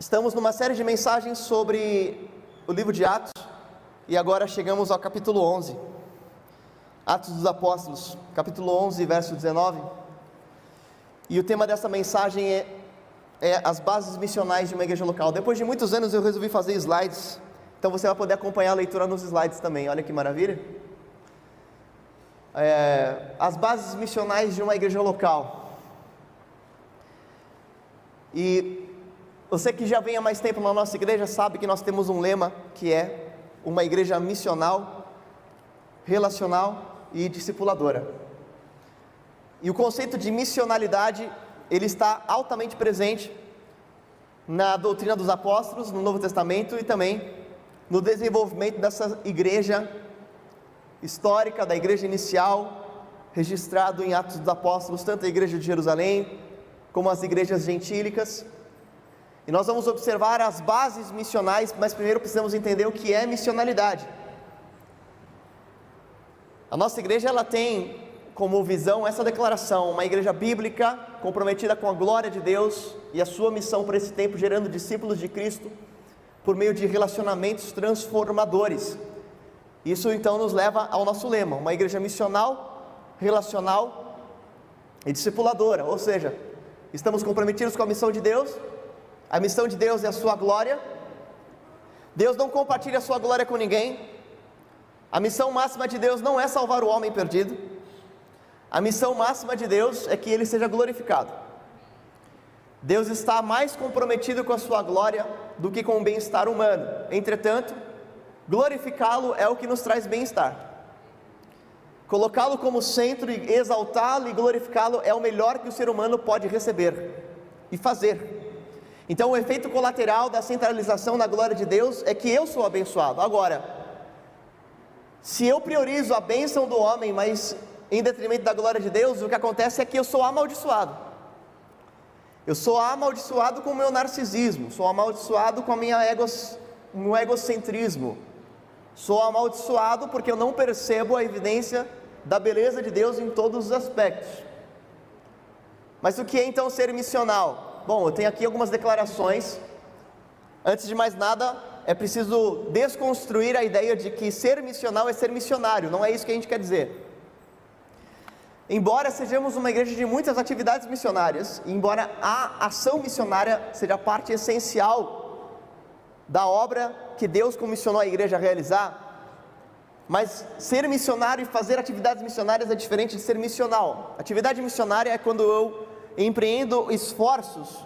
Estamos numa série de mensagens sobre o livro de Atos e agora chegamos ao capítulo 11. Atos dos Apóstolos, capítulo 11, verso 19. E o tema dessa mensagem é, é as bases missionais de uma igreja local. Depois de muitos anos eu resolvi fazer slides, então você vai poder acompanhar a leitura nos slides também. Olha que maravilha! É, as bases missionais de uma igreja local. E você que já vem há mais tempo na nossa igreja sabe que nós temos um lema que é uma igreja missional, relacional e discipuladora. E o conceito de missionalidade, ele está altamente presente na doutrina dos apóstolos, no Novo Testamento e também no desenvolvimento dessa igreja histórica, da igreja inicial, registrado em Atos dos Apóstolos, tanto a igreja de Jerusalém como as igrejas gentílicas. E nós vamos observar as bases missionais, mas primeiro precisamos entender o que é missionalidade. A nossa igreja ela tem como visão essa declaração, uma igreja bíblica comprometida com a glória de Deus e a sua missão para esse tempo, gerando discípulos de Cristo por meio de relacionamentos transformadores. Isso então nos leva ao nosso lema, uma igreja missional, relacional e discipuladora, ou seja, estamos comprometidos com a missão de Deus a missão de Deus é a sua glória. Deus não compartilha a sua glória com ninguém. A missão máxima de Deus não é salvar o homem perdido. A missão máxima de Deus é que ele seja glorificado. Deus está mais comprometido com a sua glória do que com o bem-estar humano. Entretanto, glorificá-lo é o que nos traz bem-estar. Colocá-lo como centro e exaltá-lo e glorificá-lo é o melhor que o ser humano pode receber e fazer. Então, o efeito colateral da centralização da glória de Deus é que eu sou abençoado. Agora, se eu priorizo a bênção do homem, mas em detrimento da glória de Deus, o que acontece é que eu sou amaldiçoado. Eu sou amaldiçoado com o meu narcisismo, sou amaldiçoado com a minha meu egocentrismo. Sou amaldiçoado porque eu não percebo a evidência da beleza de Deus em todos os aspectos. Mas o que é então ser missional? Bom, eu tenho aqui algumas declarações. Antes de mais nada, é preciso desconstruir a ideia de que ser missional é ser missionário, não é isso que a gente quer dizer. Embora sejamos uma igreja de muitas atividades missionárias, e embora a ação missionária seja parte essencial da obra que Deus comissionou a igreja a realizar, mas ser missionário e fazer atividades missionárias é diferente de ser missional. Atividade missionária é quando eu empreendo esforços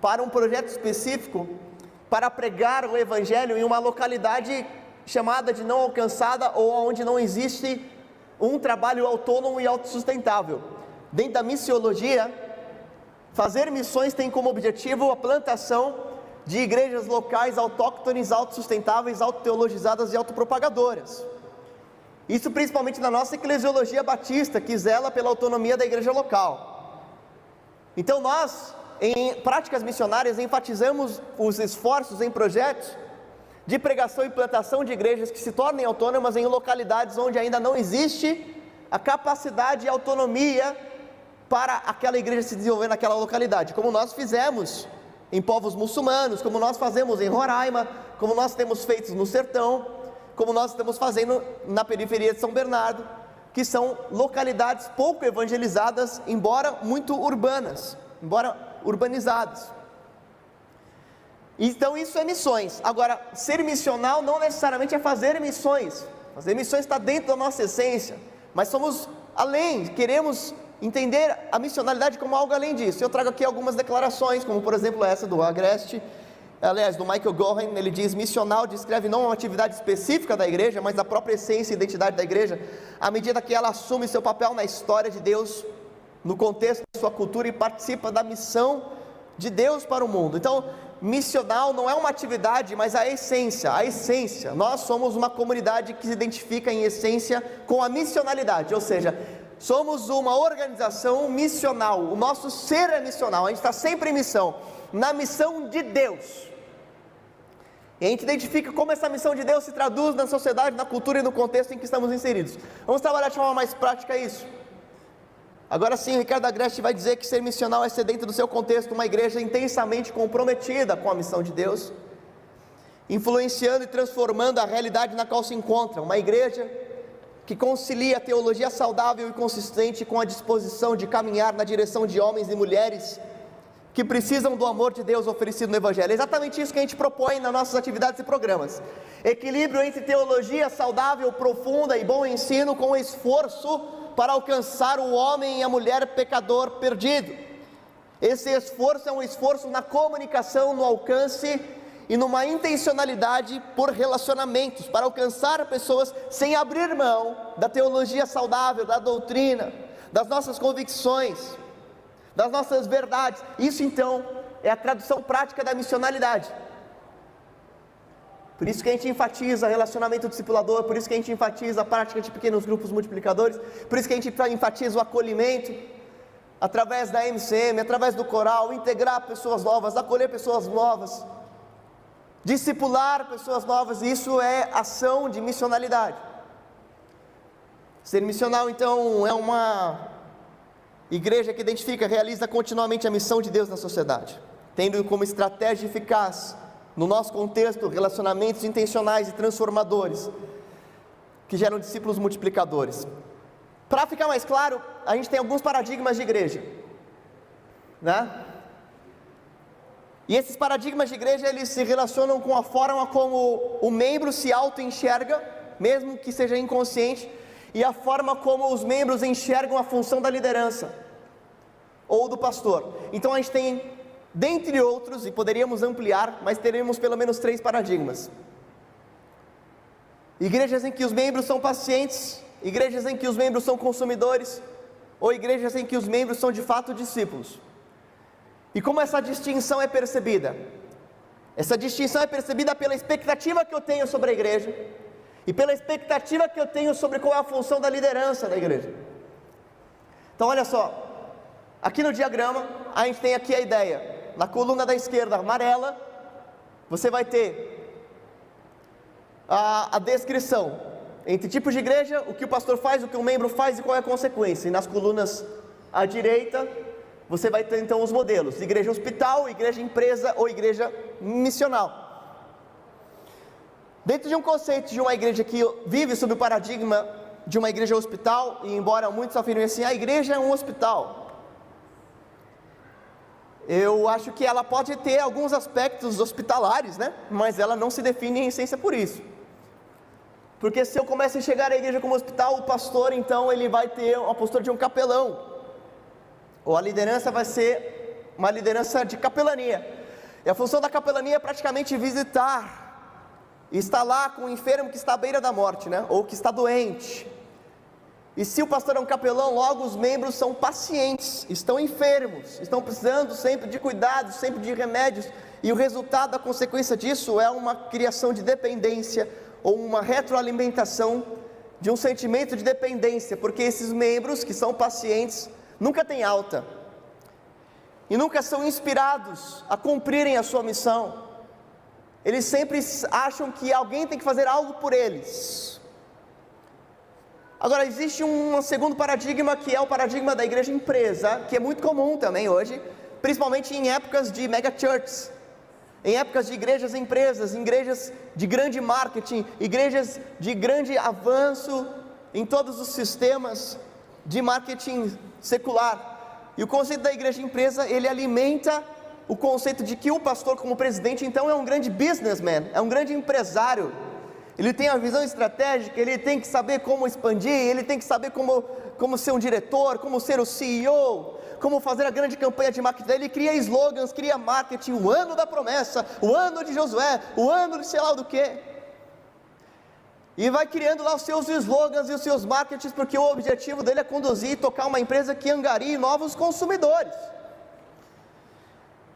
para um projeto específico para pregar o Evangelho em uma localidade chamada de não alcançada ou onde não existe um trabalho autônomo e autossustentável. Dentro da missiologia, fazer missões tem como objetivo a plantação de igrejas locais autóctones, autossustentáveis, autoteologizadas e autopropagadoras. Isso principalmente na nossa eclesiologia batista, que zela pela autonomia da igreja local. Então nós, em práticas missionárias, enfatizamos os esforços em projetos de pregação e plantação de igrejas que se tornem autônomas em localidades onde ainda não existe a capacidade e autonomia para aquela igreja se desenvolver naquela localidade, como nós fizemos em povos muçulmanos, como nós fazemos em Roraima, como nós temos feito no sertão, como nós estamos fazendo na periferia de São Bernardo que são localidades pouco evangelizadas, embora muito urbanas, embora urbanizadas. Então isso é missões. Agora, ser missional não necessariamente é fazer missões. Fazer missões está dentro da nossa essência, mas somos além, queremos entender a missionalidade como algo além disso. Eu trago aqui algumas declarações, como por exemplo essa do Agreste, aliás, do Michael Gohan, ele diz: missional descreve não uma atividade específica da igreja, mas a própria essência e identidade da igreja, à medida que ela assume seu papel na história de Deus, no contexto da sua cultura e participa da missão de Deus para o mundo. Então, missional não é uma atividade, mas a essência, a essência. Nós somos uma comunidade que se identifica em essência com a missionalidade, ou seja, somos uma organização missional. O nosso ser é missional, a gente está sempre em missão, na missão de Deus. E a gente identifica como essa missão de Deus se traduz na sociedade, na cultura e no contexto em que estamos inseridos. Vamos trabalhar de forma mais prática isso. Agora sim, Ricardo Agreste vai dizer que ser missional é ser dentro do seu contexto uma igreja intensamente comprometida com a missão de Deus, influenciando e transformando a realidade na qual se encontra, uma igreja que concilia a teologia saudável e consistente com a disposição de caminhar na direção de homens e mulheres que precisam do amor de Deus oferecido no Evangelho. É exatamente isso que a gente propõe nas nossas atividades e programas. Equilíbrio entre teologia saudável, profunda e bom ensino com esforço para alcançar o homem e a mulher pecador perdido. Esse esforço é um esforço na comunicação, no alcance e numa intencionalidade por relacionamentos, para alcançar pessoas sem abrir mão da teologia saudável, da doutrina, das nossas convicções, das nossas verdades. Isso então é a tradução prática da missionalidade. Por isso que a gente enfatiza relacionamento discipulador, por isso que a gente enfatiza a prática de pequenos grupos multiplicadores, por isso que a gente enfatiza o acolhimento, através da MCM, através do coral, integrar pessoas novas, acolher pessoas novas, discipular pessoas novas, isso é ação de missionalidade. Ser missional, então, é uma igreja que identifica, realiza continuamente a missão de Deus na sociedade, tendo como estratégia eficaz no nosso contexto, relacionamentos intencionais e transformadores, que geram discípulos multiplicadores. Para ficar mais claro, a gente tem alguns paradigmas de igreja, né? E esses paradigmas de igreja, eles se relacionam com a forma como o membro se auto-enxerga, mesmo que seja inconsciente, e a forma como os membros enxergam a função da liderança ou do pastor. Então a gente tem dentre outros, e poderíamos ampliar, mas teremos pelo menos três paradigmas. Igrejas em que os membros são pacientes, igrejas em que os membros são consumidores, ou igrejas em que os membros são de fato discípulos. E como essa distinção é percebida? Essa distinção é percebida pela expectativa que eu tenho sobre a igreja e pela expectativa que eu tenho sobre qual é a função da liderança da igreja. Então, olha só, aqui no diagrama a gente tem aqui a ideia na coluna da esquerda amarela, você vai ter a, a descrição entre tipos de igreja, o que o pastor faz, o que o membro faz e qual é a consequência. E nas colunas à direita, você vai ter então os modelos: igreja hospital, igreja empresa ou igreja missional. Dentro de um conceito de uma igreja que vive sob o paradigma de uma igreja hospital, e embora muitos afirmem assim, a igreja é um hospital, eu acho que ela pode ter alguns aspectos hospitalares, né? Mas ela não se define em essência por isso. Porque se eu começo a chegar à igreja como hospital, o pastor então ele vai ter a postura de um capelão. Ou a liderança vai ser uma liderança de capelania. E a função da capelania é praticamente visitar, estar lá com o enfermo que está à beira da morte, né? Ou que está doente e se o pastor é um capelão, logo os membros são pacientes, estão enfermos, estão precisando sempre de cuidados, sempre de remédios, e o resultado, a consequência disso é uma criação de dependência ou uma retroalimentação de um sentimento de dependência, porque esses membros que são pacientes nunca têm alta e nunca são inspirados a cumprirem a sua missão. Eles sempre acham que alguém tem que fazer algo por eles. Agora, existe um segundo paradigma que é o paradigma da igreja empresa, que é muito comum também hoje, principalmente em épocas de mega churches, em épocas de igrejas empresas, igrejas de grande marketing, igrejas de grande avanço em todos os sistemas de marketing secular. E o conceito da igreja empresa, ele alimenta o conceito de que o pastor como presidente então é um grande businessman, é um grande empresário ele tem a visão estratégica, ele tem que saber como expandir, ele tem que saber como, como ser um diretor, como ser o CEO, como fazer a grande campanha de marketing. Ele cria slogans, cria marketing, o ano da promessa, o ano de Josué, o ano de sei lá do que. E vai criando lá os seus slogans e os seus marketings, porque o objetivo dele é conduzir e tocar uma empresa que angarie novos consumidores.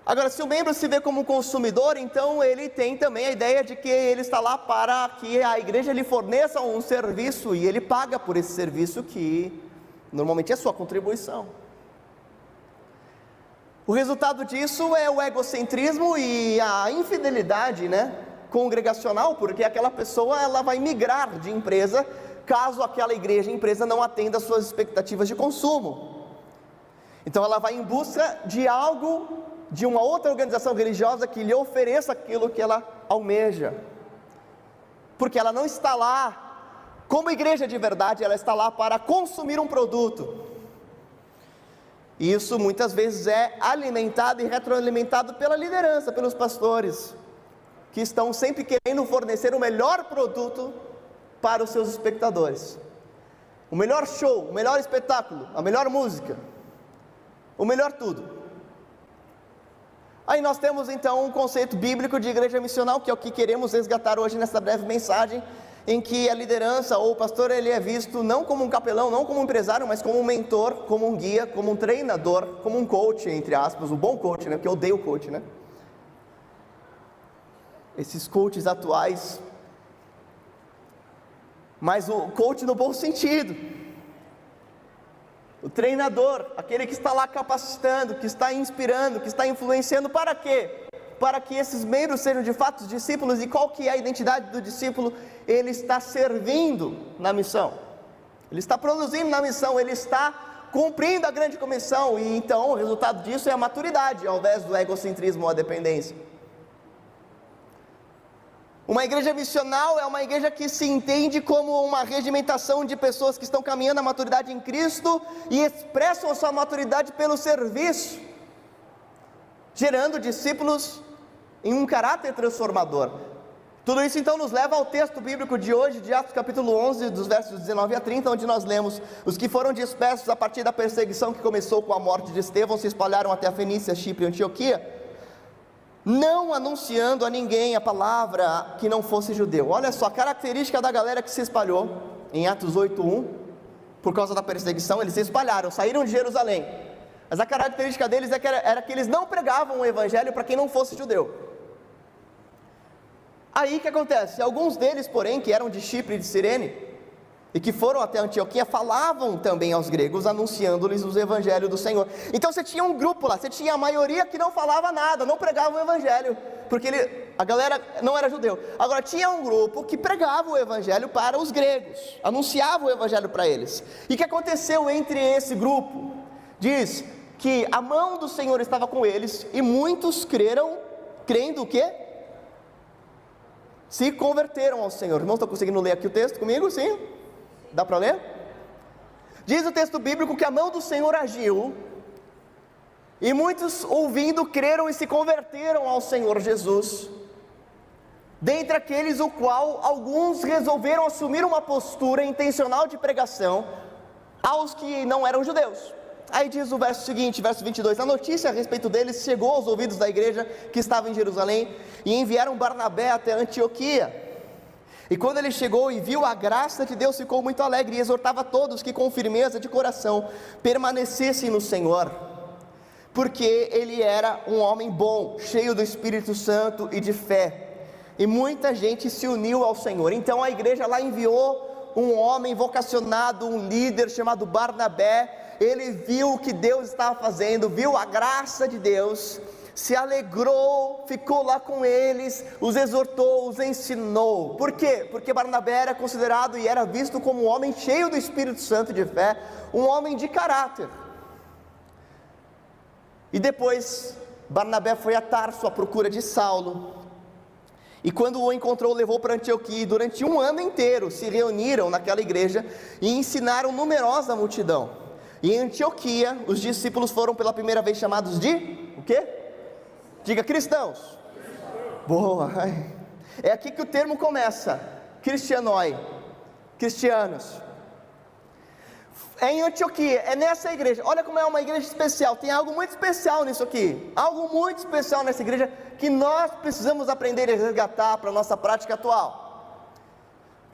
Agora, se o membro se vê como consumidor, então ele tem também a ideia de que ele está lá para que a igreja lhe forneça um serviço e ele paga por esse serviço que normalmente é sua contribuição. O resultado disso é o egocentrismo e a infidelidade, né, congregacional, porque aquela pessoa ela vai migrar de empresa caso aquela igreja empresa não atenda suas expectativas de consumo. Então ela vai em busca de algo, de uma outra organização religiosa que lhe ofereça aquilo que ela almeja. Porque ela não está lá como igreja de verdade, ela está lá para consumir um produto. E isso muitas vezes é alimentado e retroalimentado pela liderança, pelos pastores, que estão sempre querendo fornecer o melhor produto para os seus espectadores. O melhor show, o melhor espetáculo, a melhor música, o melhor tudo. Aí nós temos então um conceito bíblico de igreja missional, que é o que queremos resgatar hoje nessa breve mensagem, em que a liderança ou o pastor ele é visto não como um capelão, não como um empresário, mas como um mentor, como um guia, como um treinador, como um coach, entre aspas, um bom coach, né? Porque eu odeio coach, né? Esses coaches atuais, mas o coach no bom sentido. O treinador, aquele que está lá capacitando, que está inspirando, que está influenciando, para quê? Para que esses membros sejam de fato discípulos, e qual que é a identidade do discípulo? Ele está servindo na missão, ele está produzindo na missão, ele está cumprindo a grande comissão, e então o resultado disso é a maturidade, ao invés do egocentrismo ou a dependência. Uma igreja missional é uma igreja que se entende como uma regimentação de pessoas que estão caminhando à maturidade em Cristo e expressam a sua maturidade pelo serviço, gerando discípulos em um caráter transformador. Tudo isso então nos leva ao texto bíblico de hoje, de Atos capítulo 11, dos versos 19 a 30, onde nós lemos: Os que foram dispersos a partir da perseguição que começou com a morte de Estevão se espalharam até a Fenícia, Chipre e Antioquia não anunciando a ninguém a palavra que não fosse judeu. Olha só, a característica da galera que se espalhou em Atos 8:1, por causa da perseguição, eles se espalharam, saíram de Jerusalém. Mas a característica deles é era, era que eles não pregavam o evangelho para quem não fosse judeu. Aí que acontece? Alguns deles, porém, que eram de Chipre e de Cirene, e que foram até Antioquia falavam também aos gregos, anunciando-lhes o evangelho do Senhor. Então você tinha um grupo lá, você tinha a maioria que não falava nada, não pregava o evangelho, porque ele, a galera não era judeu. Agora tinha um grupo que pregava o evangelho para os gregos, anunciava o evangelho para eles. E o que aconteceu entre esse grupo? Diz que a mão do Senhor estava com eles e muitos creram, crendo o quê? Se converteram ao Senhor. Irmãos, estão conseguindo ler aqui o texto comigo? Sim? Dá para ler? Diz o texto bíblico que a mão do Senhor agiu, e muitos ouvindo creram e se converteram ao Senhor Jesus. Dentre aqueles o qual alguns resolveram assumir uma postura intencional de pregação aos que não eram judeus. Aí diz o verso seguinte, verso 22: A notícia a respeito deles chegou aos ouvidos da igreja que estava em Jerusalém e enviaram Barnabé até Antioquia. E quando ele chegou e viu a graça de Deus, ficou muito alegre e exortava todos que, com firmeza de coração, permanecessem no Senhor, porque ele era um homem bom, cheio do Espírito Santo e de fé. E muita gente se uniu ao Senhor. Então a igreja lá enviou um homem vocacionado, um líder chamado Barnabé. Ele viu o que Deus estava fazendo, viu a graça de Deus se alegrou, ficou lá com eles, os exortou, os ensinou. Por quê? Porque Barnabé era considerado e era visto como um homem cheio do Espírito Santo de fé, um homem de caráter. E depois Barnabé foi a Tarso à procura de Saulo. E quando o encontrou, levou para Antioquia. E durante um ano inteiro se reuniram naquela igreja e ensinaram numerosa multidão. E em Antioquia, os discípulos foram pela primeira vez chamados de o quê? Diga cristãos. Boa. É aqui que o termo começa. Cristianoi. Cristianos. É em Antioquia, é nessa igreja. Olha como é uma igreja especial. Tem algo muito especial nisso aqui. Algo muito especial nessa igreja que nós precisamos aprender e resgatar para a nossa prática atual.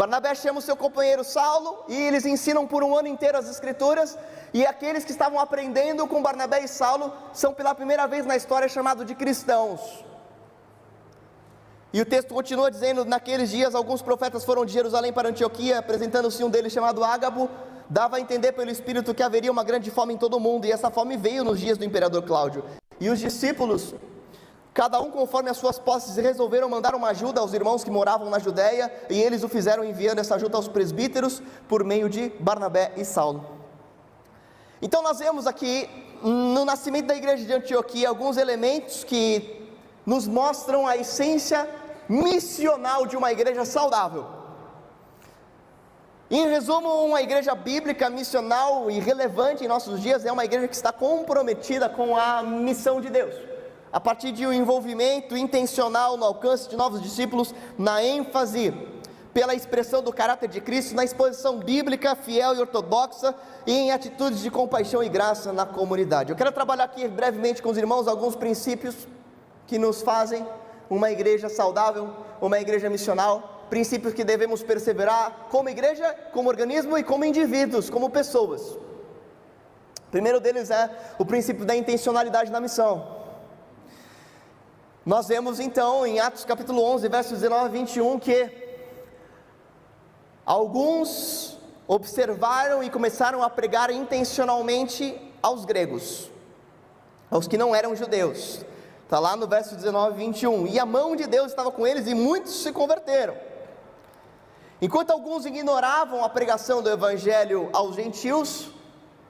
Barnabé chama o seu companheiro Saulo e eles ensinam por um ano inteiro as Escrituras. E aqueles que estavam aprendendo com Barnabé e Saulo são pela primeira vez na história chamados de cristãos. E o texto continua dizendo: Naqueles dias, alguns profetas foram de Jerusalém para Antioquia, apresentando-se um deles chamado Ágabo, dava a entender pelo Espírito que haveria uma grande fome em todo o mundo, e essa fome veio nos dias do imperador Cláudio. E os discípulos Cada um conforme as suas posses resolveram mandar uma ajuda aos irmãos que moravam na Judéia, e eles o fizeram enviando essa ajuda aos presbíteros por meio de Barnabé e Saulo. Então nós vemos aqui no nascimento da igreja de Antioquia alguns elementos que nos mostram a essência missional de uma igreja saudável. Em resumo, uma igreja bíblica, missional e relevante em nossos dias é uma igreja que está comprometida com a missão de Deus, a partir de um envolvimento intencional no alcance de novos discípulos, na ênfase pela expressão do caráter de Cristo, na exposição bíblica, fiel e ortodoxa e em atitudes de compaixão e graça na comunidade. Eu quero trabalhar aqui brevemente com os irmãos alguns princípios que nos fazem uma igreja saudável, uma igreja missional princípios que devemos perseverar como igreja, como organismo e como indivíduos, como pessoas. O primeiro deles é o princípio da intencionalidade na missão. Nós vemos então em Atos capítulo 11, versos 19 a 21 que alguns observaram e começaram a pregar intencionalmente aos gregos, aos que não eram judeus. Está lá no verso 19 e 21. E a mão de Deus estava com eles e muitos se converteram. Enquanto alguns ignoravam a pregação do Evangelho aos gentios,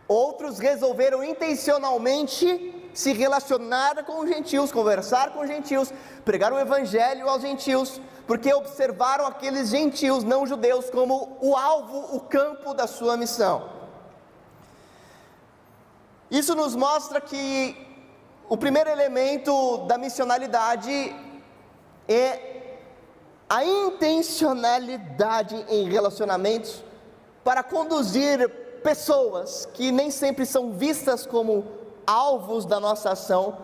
outros resolveram intencionalmente se relacionar com os gentios, conversar com os gentios, pregar o Evangelho aos gentios, porque observaram aqueles gentios não judeus como o alvo, o campo da sua missão. Isso nos mostra que o primeiro elemento da missionalidade é a intencionalidade em relacionamentos para conduzir pessoas que nem sempre são vistas como alvos da nossa ação,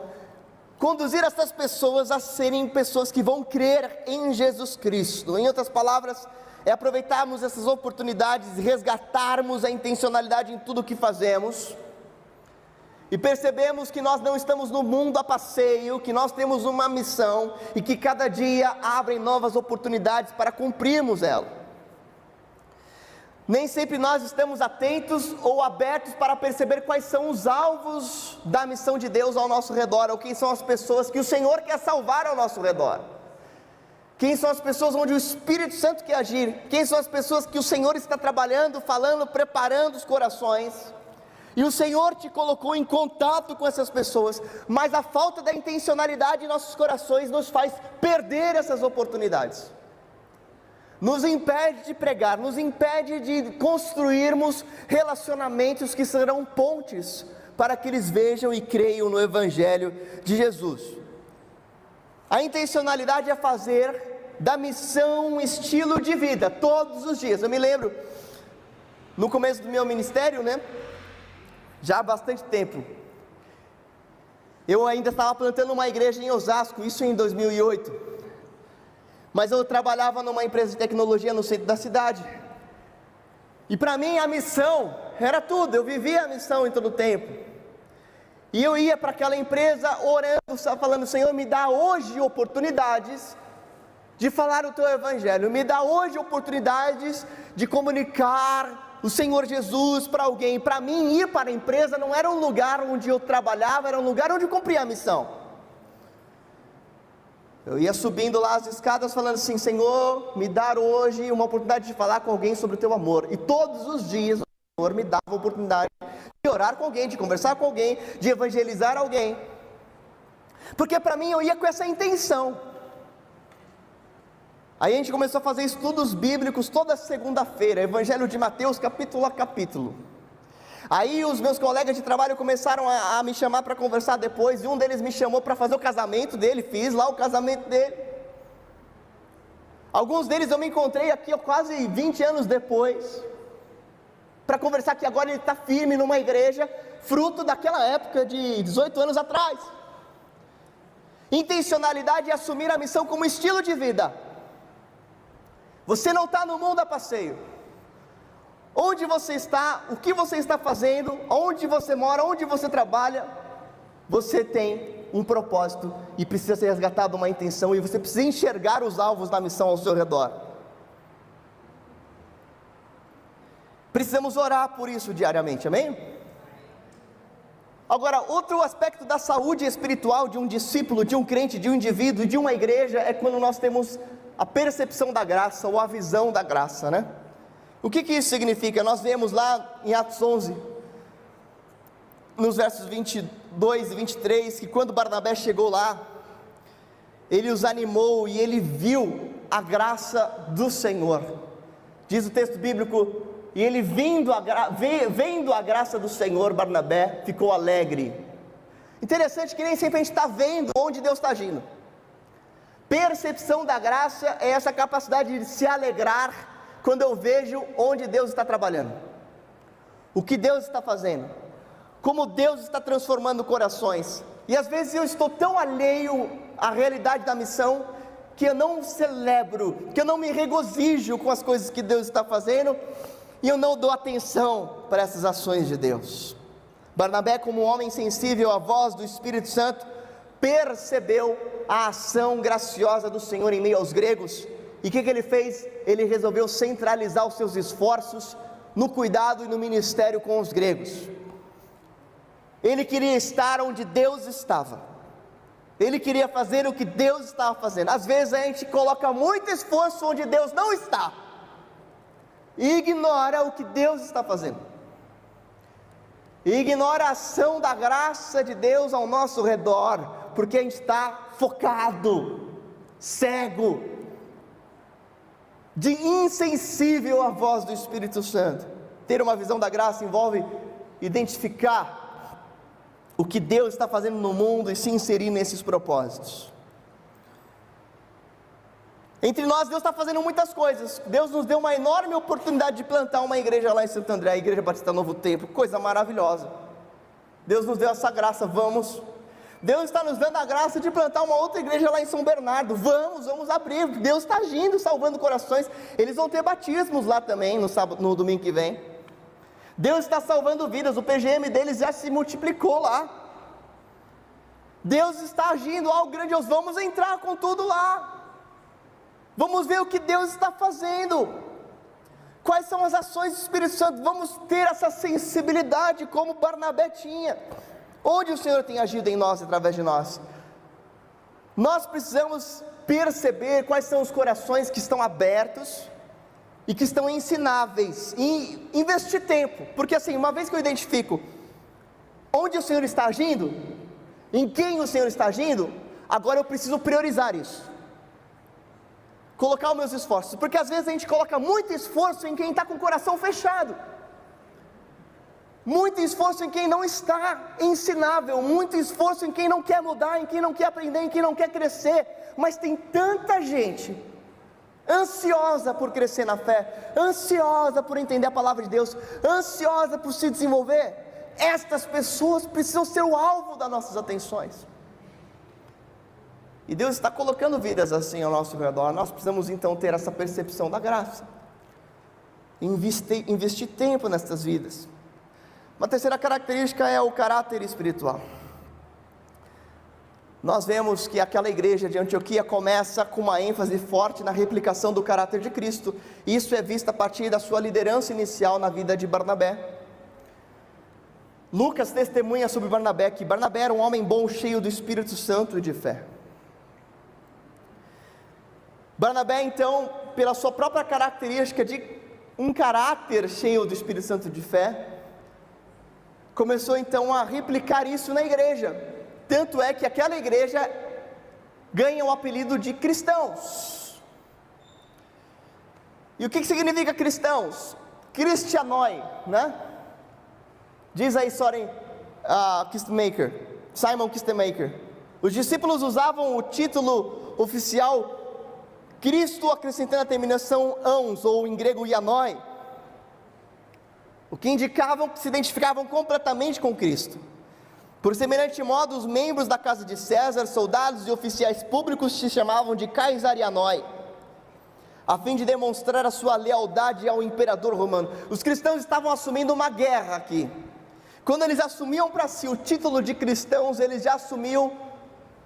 conduzir essas pessoas a serem pessoas que vão crer em Jesus Cristo. Em outras palavras, é aproveitarmos essas oportunidades, resgatarmos a intencionalidade em tudo o que fazemos e percebemos que nós não estamos no mundo a passeio, que nós temos uma missão e que cada dia abrem novas oportunidades para cumprirmos ela. Nem sempre nós estamos atentos ou abertos para perceber quais são os alvos da missão de Deus ao nosso redor, ou quem são as pessoas que o Senhor quer salvar ao nosso redor. Quem são as pessoas onde o Espírito Santo quer agir? Quem são as pessoas que o Senhor está trabalhando, falando, preparando os corações? E o Senhor te colocou em contato com essas pessoas, mas a falta da intencionalidade em nossos corações nos faz perder essas oportunidades. Nos impede de pregar, nos impede de construirmos relacionamentos que serão pontes para que eles vejam e creiam no Evangelho de Jesus. A intencionalidade é fazer da missão um estilo de vida todos os dias. Eu me lembro, no começo do meu ministério, né? já há bastante tempo. Eu ainda estava plantando uma igreja em Osasco, isso em 2008. Mas eu trabalhava numa empresa de tecnologia no centro da cidade. E para mim a missão era tudo, eu vivia a missão em todo o tempo. E eu ia para aquela empresa orando, falando: Senhor, me dá hoje oportunidades de falar o teu evangelho, me dá hoje oportunidades de comunicar o Senhor Jesus para alguém. Para mim, ir para a empresa não era um lugar onde eu trabalhava, era um lugar onde eu cumpria a missão. Eu ia subindo lá as escadas falando assim: Senhor, me dar hoje uma oportunidade de falar com alguém sobre o teu amor. E todos os dias o Senhor me dava a oportunidade de orar com alguém, de conversar com alguém, de evangelizar alguém. Porque para mim eu ia com essa intenção. Aí a gente começou a fazer estudos bíblicos toda segunda-feira, Evangelho de Mateus, capítulo a capítulo. Aí os meus colegas de trabalho começaram a, a me chamar para conversar depois, e um deles me chamou para fazer o casamento dele, fiz lá o casamento dele. Alguns deles eu me encontrei aqui ó, quase 20 anos depois, para conversar que agora ele está firme numa igreja, fruto daquela época de 18 anos atrás. Intencionalidade é assumir a missão como estilo de vida. Você não está no mundo a passeio. Onde você está, o que você está fazendo, onde você mora, onde você trabalha, você tem um propósito e precisa ser resgatado uma intenção e você precisa enxergar os alvos da missão ao seu redor. Precisamos orar por isso diariamente, amém? Agora, outro aspecto da saúde espiritual de um discípulo, de um crente, de um indivíduo, de uma igreja, é quando nós temos a percepção da graça ou a visão da graça, né? O que, que isso significa? Nós vemos lá em Atos 11 nos versos 22 e 23 que quando Barnabé chegou lá, ele os animou e ele viu a graça do Senhor. Diz o texto bíblico: e ele vindo a, vendo a graça do Senhor, Barnabé ficou alegre. Interessante que nem sempre a gente está vendo onde Deus está agindo. Percepção da graça é essa capacidade de se alegrar quando eu vejo onde Deus está trabalhando, o que Deus está fazendo, como Deus está transformando corações. E às vezes eu estou tão alheio à realidade da missão que eu não celebro, que eu não me regozijo com as coisas que Deus está fazendo e eu não dou atenção para essas ações de Deus. Barnabé, como um homem sensível à voz do Espírito Santo, percebeu a ação graciosa do Senhor em meio aos gregos. E o que, que ele fez? Ele resolveu centralizar os seus esforços no cuidado e no ministério com os gregos. Ele queria estar onde Deus estava. Ele queria fazer o que Deus estava fazendo. Às vezes a gente coloca muito esforço onde Deus não está. E ignora o que Deus está fazendo. Ignora a ação da graça de Deus ao nosso redor, porque a gente está focado, cego, de insensível à voz do Espírito Santo. Ter uma visão da graça envolve identificar o que Deus está fazendo no mundo e se inserir nesses propósitos. Entre nós, Deus está fazendo muitas coisas. Deus nos deu uma enorme oportunidade de plantar uma igreja lá em Santo André, a Igreja Batista Novo Tempo, coisa maravilhosa. Deus nos deu essa graça, vamos. Deus está nos dando a graça de plantar uma outra igreja lá em São Bernardo. Vamos, vamos abrir. Deus está agindo, salvando corações. Eles vão ter batismos lá também no, sábado, no domingo que vem. Deus está salvando vidas, o PGM deles já se multiplicou lá. Deus está agindo algo grandioso, vamos entrar com tudo lá. Vamos ver o que Deus está fazendo. Quais são as ações do Espírito Santo? Vamos ter essa sensibilidade como Barnabé tinha. Onde o Senhor tem agido em nós através de nós? Nós precisamos perceber quais são os corações que estão abertos e que estão ensináveis e investir tempo, porque assim, uma vez que eu identifico onde o Senhor está agindo, em quem o Senhor está agindo, agora eu preciso priorizar isso. Colocar os meus esforços, porque às vezes a gente coloca muito esforço em quem está com o coração fechado, muito esforço em quem não está ensinável, muito esforço em quem não quer mudar, em quem não quer aprender, em quem não quer crescer, mas tem tanta gente ansiosa por crescer na fé, ansiosa por entender a palavra de Deus, ansiosa por se desenvolver, estas pessoas precisam ser o alvo das nossas atenções. E Deus está colocando vidas assim ao nosso redor, nós precisamos então ter essa percepção da graça, investir, investir tempo nestas vidas. Uma terceira característica é o caráter espiritual nós vemos que aquela igreja de Antioquia começa com uma ênfase forte na replicação do caráter de Cristo. Isso é visto a partir da sua liderança inicial na vida de Barnabé. Lucas testemunha sobre Barnabé que Barnabé era um homem bom, cheio do Espírito Santo e de fé. Barnabé, então, pela sua própria característica de um caráter cheio do Espírito Santo e de fé, começou então a replicar isso na igreja. Tanto é que aquela igreja ganha o apelido de cristãos. E o que, que significa cristãos? Christianoi, né? Diz aí Soren uh, Kistemaker, Simon Kistemaker. Os discípulos usavam o título oficial Cristo acrescentando a terminação ans, ou em grego ianoi, o que indicavam que se identificavam completamente com Cristo. Por semelhante modo, os membros da casa de César, soldados e oficiais públicos se chamavam de Caesarianoi, a fim de demonstrar a sua lealdade ao imperador romano. Os cristãos estavam assumindo uma guerra aqui. Quando eles assumiam para si o título de cristãos, eles já assumiam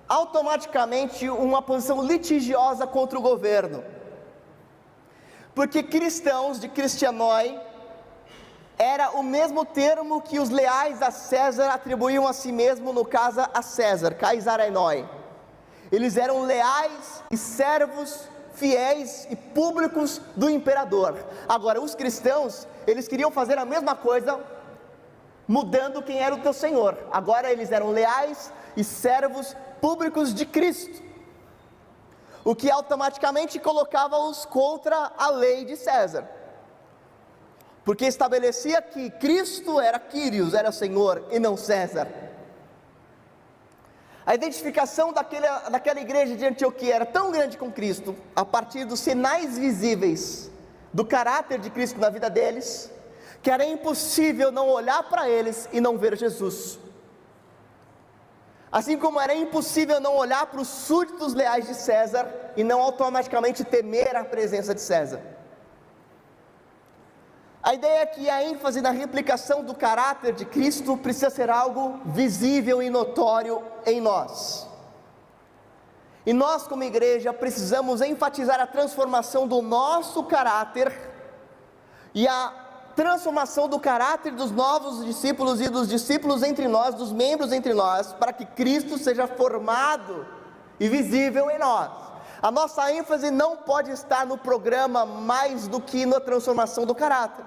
automaticamente uma posição litigiosa contra o governo. Porque cristãos de Cristianoi era o mesmo termo que os leais a César atribuíam a si mesmo, no caso a César, Caesarenoi. Eles eram leais e servos fiéis e públicos do imperador. Agora, os cristãos, eles queriam fazer a mesma coisa, mudando quem era o teu Senhor. Agora eles eram leais e servos públicos de Cristo, o que automaticamente colocava-os contra a lei de César, porque estabelecia que Cristo era Quírios, era Senhor e não César. A identificação daquela, daquela igreja de Antioquia era tão grande com Cristo, a partir dos sinais visíveis do caráter de Cristo na vida deles, que era impossível não olhar para eles e não ver Jesus. Assim como era impossível não olhar para os súditos leais de César e não automaticamente temer a presença de César. A ideia é que a ênfase na replicação do caráter de Cristo precisa ser algo visível e notório em nós. E nós, como igreja, precisamos enfatizar a transformação do nosso caráter e a transformação do caráter dos novos discípulos e dos discípulos entre nós, dos membros entre nós, para que Cristo seja formado e visível em nós. A nossa ênfase não pode estar no programa mais do que na transformação do caráter.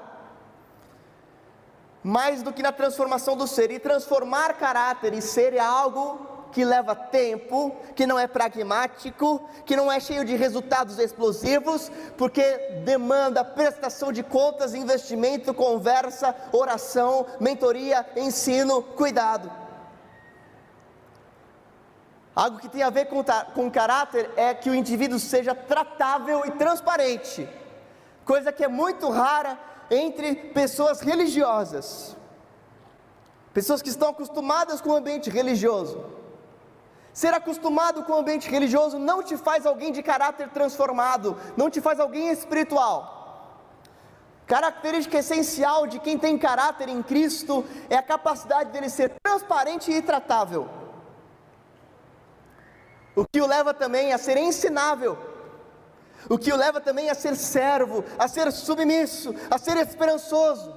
Mais do que na transformação do ser. E transformar caráter e ser é algo que leva tempo, que não é pragmático, que não é cheio de resultados explosivos, porque demanda prestação de contas, investimento, conversa, oração, mentoria, ensino, cuidado. Algo que tem a ver com, com caráter é que o indivíduo seja tratável e transparente, coisa que é muito rara entre pessoas religiosas, pessoas que estão acostumadas com o ambiente religioso. Ser acostumado com o ambiente religioso não te faz alguém de caráter transformado, não te faz alguém espiritual. Característica essencial de quem tem caráter em Cristo é a capacidade dele ser transparente e tratável. O que o leva também a ser ensinável. O que o leva também a ser servo, a ser submisso, a ser esperançoso.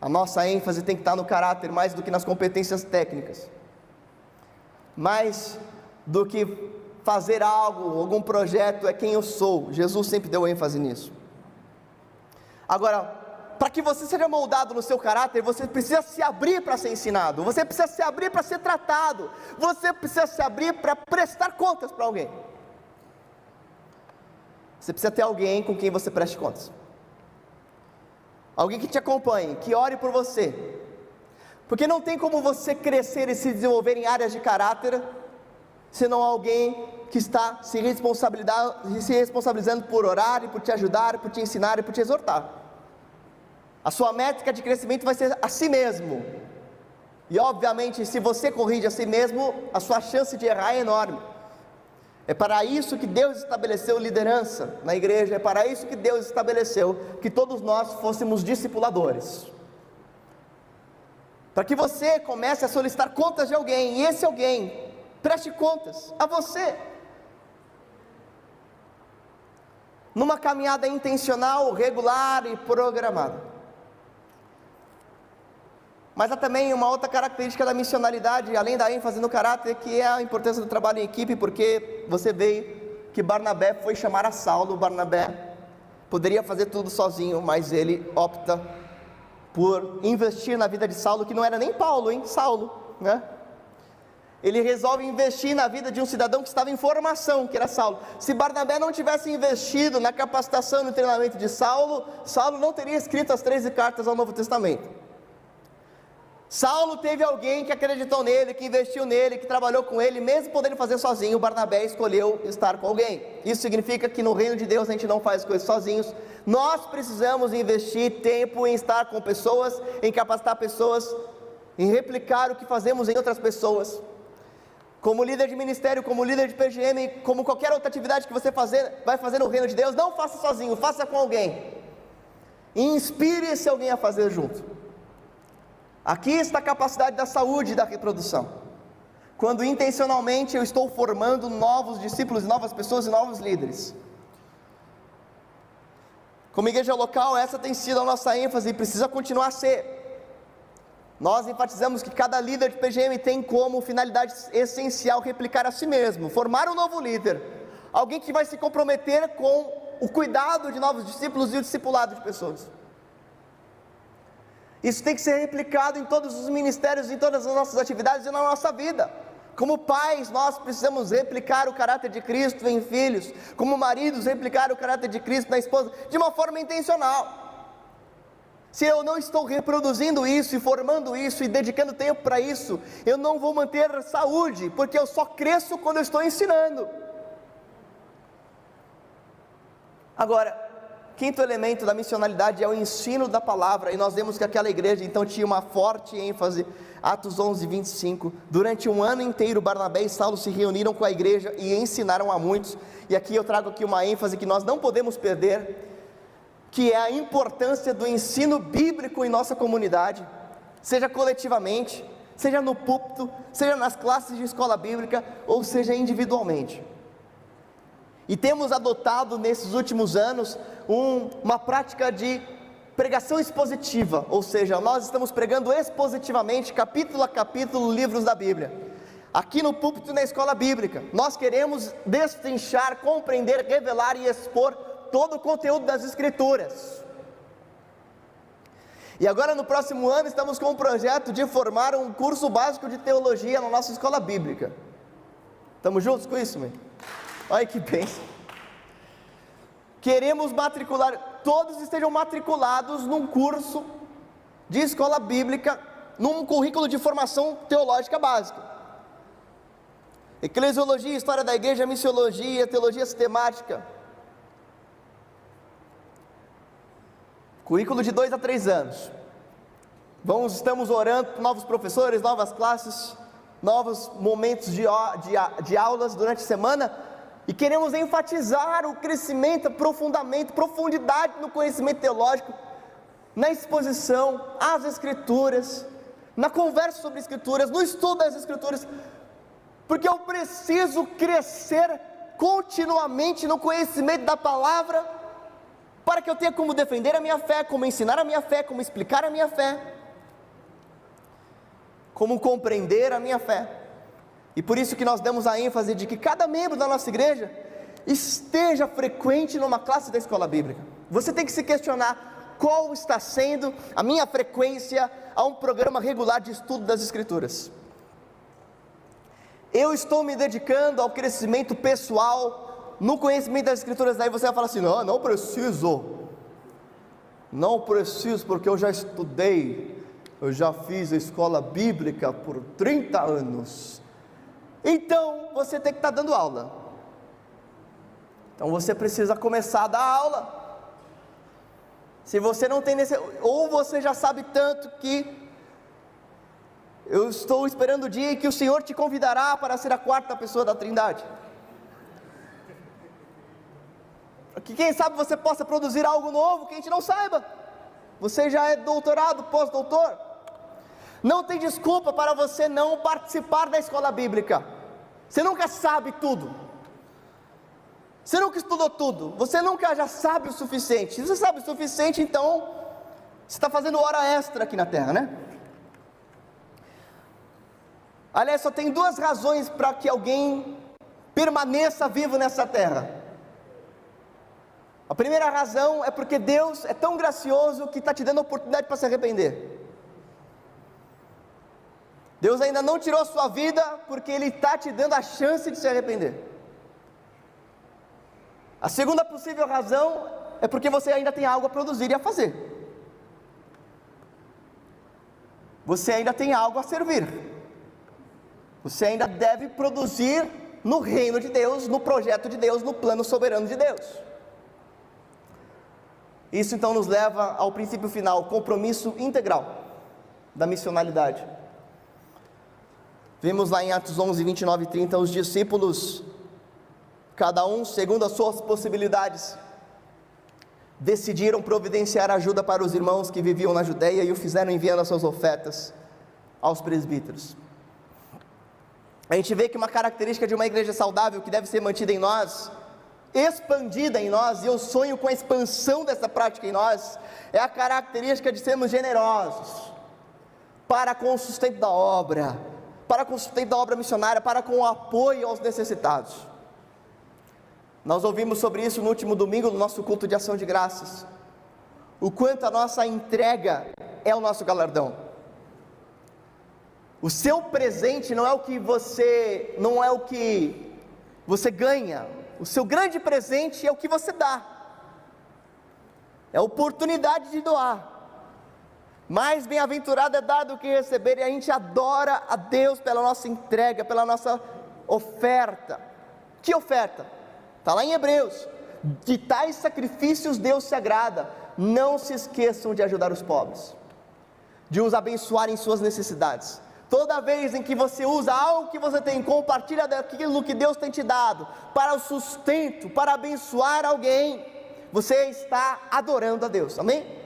A nossa ênfase tem que estar no caráter mais do que nas competências técnicas mais do que fazer algo, algum projeto, é quem eu sou. Jesus sempre deu ênfase nisso. Agora, para que você seja moldado no seu caráter, você precisa se abrir para ser ensinado, você precisa se abrir para ser tratado, você precisa se abrir para prestar contas para alguém. Você precisa ter alguém com quem você preste contas. Alguém que te acompanhe, que ore por você, porque não tem como você crescer e se desenvolver em áreas de caráter, senão alguém que está se, se responsabilizando por orar e por te ajudar, por te ensinar e por te exortar. A sua métrica de crescimento vai ser a si mesmo. E obviamente, se você corrige a si mesmo, a sua chance de errar é enorme. É para isso que Deus estabeleceu liderança na igreja, é para isso que Deus estabeleceu que todos nós fôssemos discipuladores para que você comece a solicitar contas de alguém, e esse alguém preste contas a você. Numa caminhada intencional, regular e programada. Mas há também uma outra característica da missionalidade, além da ênfase no caráter, que é a importância do trabalho em equipe, porque você vê que Barnabé foi chamar a Saulo, Barnabé poderia fazer tudo sozinho, mas ele opta por investir na vida de Saulo, que não era nem Paulo, hein? Saulo, né? Ele resolve investir na vida de um cidadão que estava em formação, que era Saulo. Se Barnabé não tivesse investido na capacitação e no treinamento de Saulo, Saulo não teria escrito as 13 cartas ao Novo Testamento. Saulo teve alguém que acreditou nele, que investiu nele, que trabalhou com ele, mesmo podendo fazer sozinho, Barnabé escolheu estar com alguém. Isso significa que no reino de Deus a gente não faz coisas sozinhos. Nós precisamos investir tempo em estar com pessoas, em capacitar pessoas, em replicar o que fazemos em outras pessoas. Como líder de ministério, como líder de PGM, como qualquer outra atividade que você fazer, vai fazer no reino de Deus, não faça sozinho, faça com alguém. E inspire esse alguém a fazer junto. Aqui está a capacidade da saúde e da reprodução. Quando intencionalmente eu estou formando novos discípulos, novas pessoas e novos líderes. Como igreja local, essa tem sido a nossa ênfase e precisa continuar a ser. Nós enfatizamos que cada líder de PGM tem como finalidade essencial replicar a si mesmo, formar um novo líder, alguém que vai se comprometer com o cuidado de novos discípulos e o discipulado de pessoas. Isso tem que ser replicado em todos os ministérios, em todas as nossas atividades e na nossa vida. Como pais, nós precisamos replicar o caráter de Cristo em filhos. Como maridos, replicar o caráter de Cristo na esposa, de uma forma intencional. Se eu não estou reproduzindo isso e formando isso e dedicando tempo para isso, eu não vou manter saúde, porque eu só cresço quando eu estou ensinando. Agora, quinto elemento da missionalidade é o ensino da palavra, e nós vemos que aquela igreja então tinha uma forte ênfase. Atos 11, 25. Durante um ano inteiro, Barnabé e Saulo se reuniram com a igreja e ensinaram a muitos. E aqui eu trago aqui uma ênfase que nós não podemos perder que é a importância do ensino bíblico em nossa comunidade, seja coletivamente, seja no púlpito, seja nas classes de escola bíblica, ou seja individualmente. E temos adotado nesses últimos anos um, uma prática de pregação expositiva, ou seja, nós estamos pregando expositivamente, capítulo a capítulo, livros da Bíblia. Aqui no púlpito na escola bíblica, nós queremos destrinchar, compreender, revelar e expor todo o conteúdo das Escrituras. E agora no próximo ano estamos com um projeto de formar um curso básico de teologia na nossa escola bíblica. Estamos juntos com isso, meu? Olha que bênção. Queremos matricular, todos estejam matriculados num curso de escola bíblica, num currículo de formação teológica básica. Eclesiologia, história da igreja, missiologia, teologia sistemática, Currículo de dois a três anos. Vamos, estamos orando novos professores, novas classes, novos momentos de, de, de aulas durante a semana e queremos enfatizar o crescimento, aprofundamento, profundidade no conhecimento teológico, na exposição às Escrituras, na conversa sobre Escrituras, no estudo das Escrituras, porque eu preciso crescer continuamente no conhecimento da palavra para que eu tenha como defender a minha fé, como ensinar a minha fé, como explicar a minha fé, como compreender a minha fé. E por isso que nós damos a ênfase de que cada membro da nossa igreja esteja frequente numa classe da escola bíblica. Você tem que se questionar qual está sendo a minha frequência a um programa regular de estudo das Escrituras. Eu estou me dedicando ao crescimento pessoal, no conhecimento das escrituras, daí você vai falar assim: não, não preciso, não preciso, porque eu já estudei, eu já fiz a escola bíblica por 30 anos. Então você tem que estar tá dando aula. Então você precisa começar a dar aula. Se você não tem nesse, ou você já sabe tanto que eu estou esperando o dia em que o Senhor te convidará para ser a quarta pessoa da Trindade. que quem sabe você possa produzir algo novo que a gente não saiba. Você já é doutorado, pós-doutor. Não tem desculpa para você não participar da escola bíblica. Você nunca sabe tudo. Você nunca estudou tudo. Você nunca já sabe o suficiente. Se você sabe o suficiente, então você está fazendo hora extra aqui na terra, né? Aliás, só tem duas razões para que alguém permaneça vivo nessa terra. A primeira razão é porque Deus é tão gracioso que está te dando a oportunidade para se arrepender. Deus ainda não tirou a sua vida porque Ele está te dando a chance de se arrepender. A segunda possível razão é porque você ainda tem algo a produzir e a fazer. Você ainda tem algo a servir. Você ainda deve produzir no reino de Deus, no projeto de Deus, no plano soberano de Deus. Isso então nos leva ao princípio final, compromisso integral da missionalidade. Vemos lá em Atos 11, 29 e 30, os discípulos, cada um segundo as suas possibilidades, decidiram providenciar ajuda para os irmãos que viviam na Judéia e o fizeram enviando as suas ofertas aos presbíteros. A gente vê que uma característica de uma igreja saudável que deve ser mantida em nós expandida em nós, e eu sonho com a expansão dessa prática em nós, é a característica de sermos generosos para com o sustento da obra, para com o sustento da obra missionária, para com o apoio aos necessitados. Nós ouvimos sobre isso no último domingo no nosso culto de ação de graças. O quanto a nossa entrega é o nosso galardão. O seu presente não é o que você não é o que você ganha. O seu grande presente é o que você dá. É a oportunidade de doar. Mais bem-aventurado é dar do que receber, e a gente adora a Deus pela nossa entrega, pela nossa oferta. Que oferta? Está lá em Hebreus. De tais sacrifícios Deus se agrada. Não se esqueçam de ajudar os pobres, de os abençoar em suas necessidades. Toda vez em que você usa algo que você tem, compartilha daquilo que Deus tem te dado, para o sustento, para abençoar alguém, você está adorando a Deus, amém?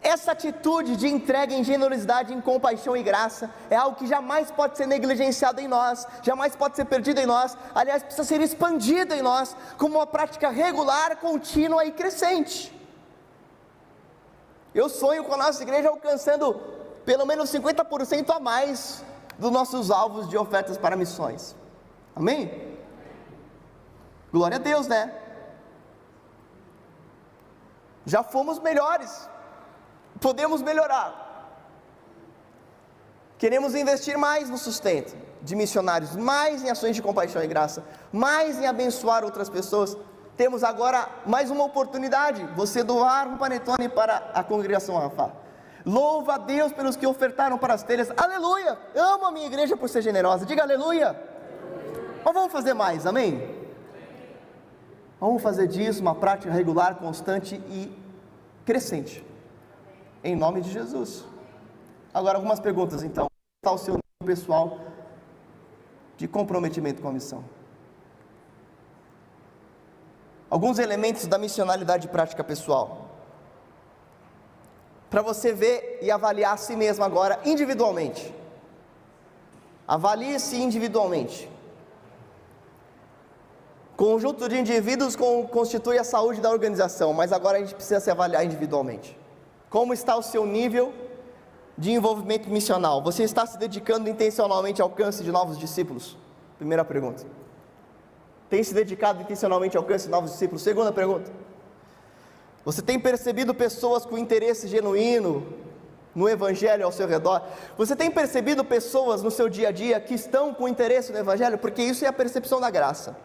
Essa atitude de entrega em generosidade, em compaixão e graça é algo que jamais pode ser negligenciado em nós, jamais pode ser perdido em nós, aliás, precisa ser expandido em nós como uma prática regular, contínua e crescente. Eu sonho com a nossa igreja alcançando pelo menos 50% a mais dos nossos alvos de ofertas para missões. Amém? Glória a Deus, né? Já fomos melhores podemos melhorar. Queremos investir mais no sustento de missionários, mais em ações de compaixão e graça, mais em abençoar outras pessoas. Temos agora mais uma oportunidade: você doar um panetone para a congregação Rafa. Louva a Deus pelos que ofertaram para as telhas. Aleluia! Amo a minha igreja por ser generosa. Diga aleluia. Mas vamos fazer mais, amém? Vamos fazer disso uma prática regular, constante e crescente em nome de Jesus. Agora, algumas perguntas então. Qual está o seu nível pessoal de comprometimento com a missão? Alguns elementos da missionalidade prática pessoal. Para você ver e avaliar a si mesmo agora individualmente. Avalie-se individualmente. Conjunto de indivíduos constitui a saúde da organização, mas agora a gente precisa se avaliar individualmente. Como está o seu nível de envolvimento missional? Você está se dedicando intencionalmente ao alcance de novos discípulos? Primeira pergunta. Tem se dedicado intencionalmente ao alcance de novos discípulos? Segunda pergunta. Você tem percebido pessoas com interesse genuíno no Evangelho ao seu redor? Você tem percebido pessoas no seu dia a dia que estão com interesse no Evangelho? Porque isso é a percepção da graça.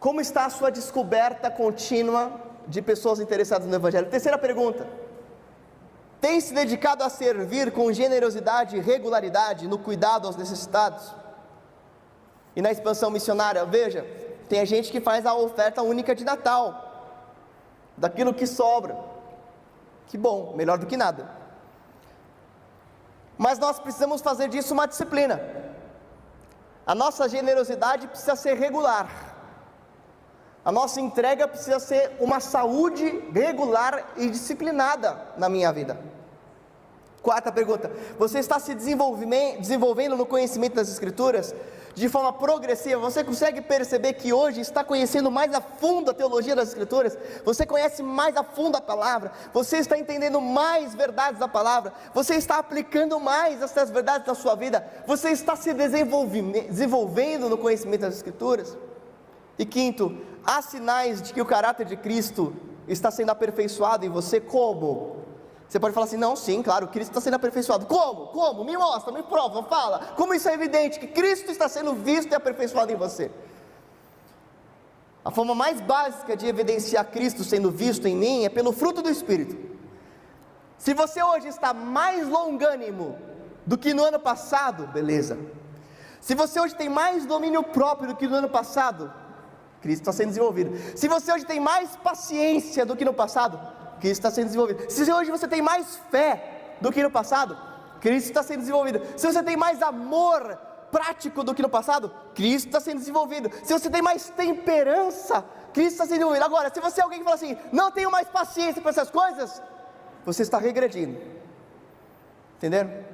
Como está a sua descoberta contínua de pessoas interessadas no Evangelho. Terceira pergunta: tem se dedicado a servir com generosidade e regularidade no cuidado aos necessitados? E na expansão missionária, veja, tem gente que faz a oferta única de Natal, daquilo que sobra. Que bom, melhor do que nada. Mas nós precisamos fazer disso uma disciplina. A nossa generosidade precisa ser regular. A nossa entrega precisa ser uma saúde regular e disciplinada na minha vida. Quarta pergunta: você está se desenvolvendo no conhecimento das Escrituras de forma progressiva? Você consegue perceber que hoje está conhecendo mais a fundo a teologia das Escrituras? Você conhece mais a fundo a palavra? Você está entendendo mais verdades da palavra? Você está aplicando mais essas verdades na sua vida? Você está se desenvolvendo no conhecimento das Escrituras? E quinto, há sinais de que o caráter de Cristo está sendo aperfeiçoado em você? Como? Você pode falar assim: não, sim, claro, Cristo está sendo aperfeiçoado. Como? Como? Me mostra, me prova, fala. Como isso é evidente que Cristo está sendo visto e aperfeiçoado em você? A forma mais básica de evidenciar Cristo sendo visto em mim é pelo fruto do Espírito. Se você hoje está mais longânimo do que no ano passado, beleza. Se você hoje tem mais domínio próprio do que no ano passado, Cristo está sendo desenvolvido. Se você hoje tem mais paciência do que no passado, Cristo está sendo desenvolvido. Se hoje você tem mais fé do que no passado, Cristo está sendo desenvolvido. Se você tem mais amor prático do que no passado, Cristo está sendo desenvolvido. Se você tem mais temperança, Cristo está sendo desenvolvido. Agora, se você é alguém que fala assim, não tenho mais paciência para essas coisas, você está regredindo. Entenderam?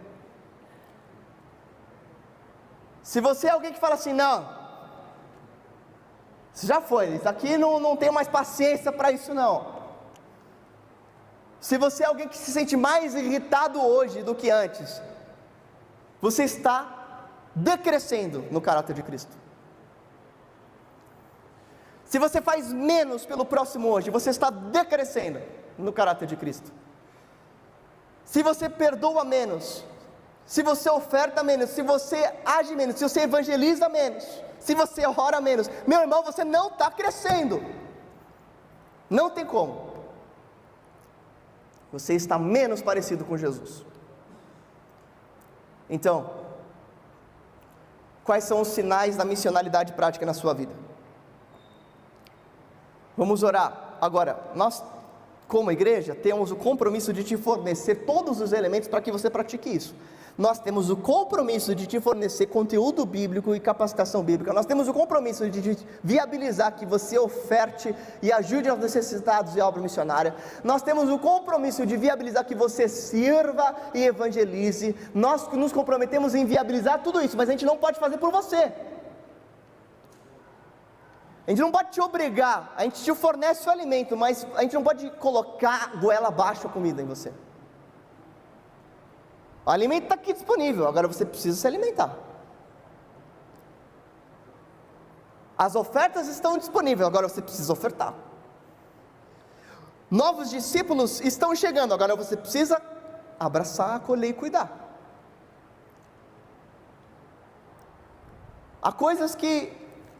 Se você é alguém que fala assim, não, já foi, isso aqui não, não tenho mais paciência para isso não. Se você é alguém que se sente mais irritado hoje do que antes, você está decrescendo no caráter de Cristo. Se você faz menos pelo próximo hoje, você está decrescendo. no caráter de Cristo. Se você perdoa menos, se você oferta menos, se você age menos, se você evangeliza menos, se você ora menos, meu irmão, você não está crescendo. Não tem como. Você está menos parecido com Jesus. Então, quais são os sinais da missionalidade prática na sua vida? Vamos orar. Agora, nós, como igreja, temos o compromisso de te fornecer todos os elementos para que você pratique isso nós temos o compromisso de te fornecer conteúdo bíblico e capacitação bíblica, nós temos o compromisso de viabilizar que você oferte e ajude aos necessitados e a obra missionária, nós temos o compromisso de viabilizar que você sirva e evangelize, nós nos comprometemos em viabilizar tudo isso, mas a gente não pode fazer por você. A gente não pode te obrigar, a gente te fornece o alimento, mas a gente não pode colocar goela abaixo a comida em você. O alimento está aqui disponível, agora você precisa se alimentar. As ofertas estão disponíveis, agora você precisa ofertar. Novos discípulos estão chegando, agora você precisa abraçar, acolher e cuidar. Há coisas que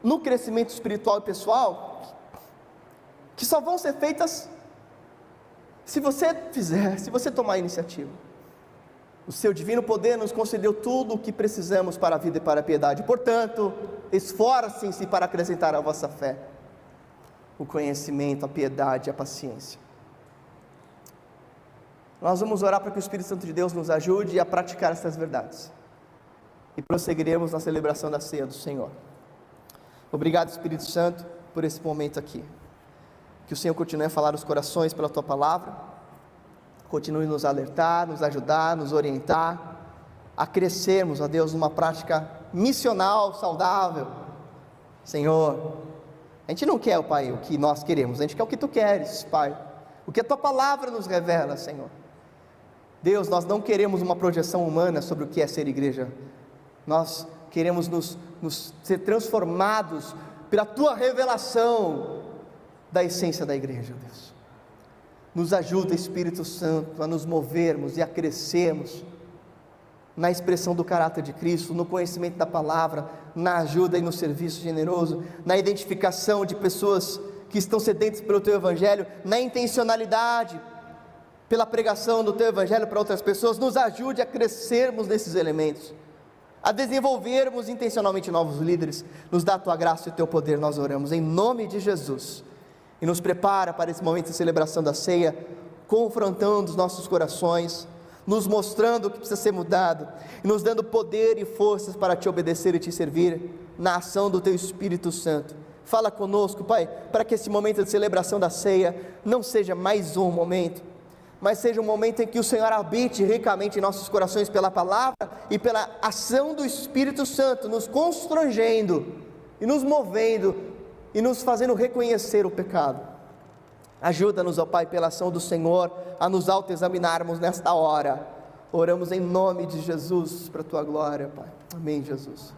no crescimento espiritual e pessoal que só vão ser feitas se você fizer, se você tomar a iniciativa. O seu divino poder nos concedeu tudo o que precisamos para a vida e para a piedade. Portanto, esforcem-se para acrescentar à vossa fé o conhecimento, a piedade e a paciência. Nós vamos orar para que o Espírito Santo de Deus nos ajude a praticar essas verdades. E prosseguiremos na celebração da ceia do Senhor. Obrigado, Espírito Santo, por esse momento aqui. Que o Senhor continue a falar os corações pela tua palavra continue nos alertar, nos ajudar, nos orientar a crescermos, ó Deus, numa prática missional saudável. Senhor, a gente não quer, Pai, o que nós queremos, a gente quer o que tu queres, Pai. O que a tua palavra nos revela, Senhor. Deus, nós não queremos uma projeção humana sobre o que é ser igreja. Nós queremos nos, nos ser transformados pela tua revelação da essência da igreja, Deus. Nos ajuda, Espírito Santo, a nos movermos e a crescermos na expressão do caráter de Cristo, no conhecimento da palavra, na ajuda e no serviço generoso, na identificação de pessoas que estão sedentas pelo teu evangelho, na intencionalidade pela pregação do teu evangelho para outras pessoas, nos ajude a crescermos nesses elementos, a desenvolvermos intencionalmente novos líderes, nos dá a tua graça e o teu poder, nós oramos em nome de Jesus e nos prepara para esse momento de celebração da ceia, confrontando os nossos corações, nos mostrando o que precisa ser mudado e nos dando poder e forças para te obedecer e te servir na ação do teu Espírito Santo. Fala conosco, Pai, para que esse momento de celebração da ceia não seja mais um momento, mas seja um momento em que o Senhor habite ricamente em nossos corações pela palavra e pela ação do Espírito Santo, nos constrangendo e nos movendo e nos fazendo reconhecer o pecado. Ajuda-nos, ó Pai, pela ação do Senhor, a nos autoexaminarmos nesta hora. Oramos em nome de Jesus, para a tua glória, Pai. Amém, Jesus.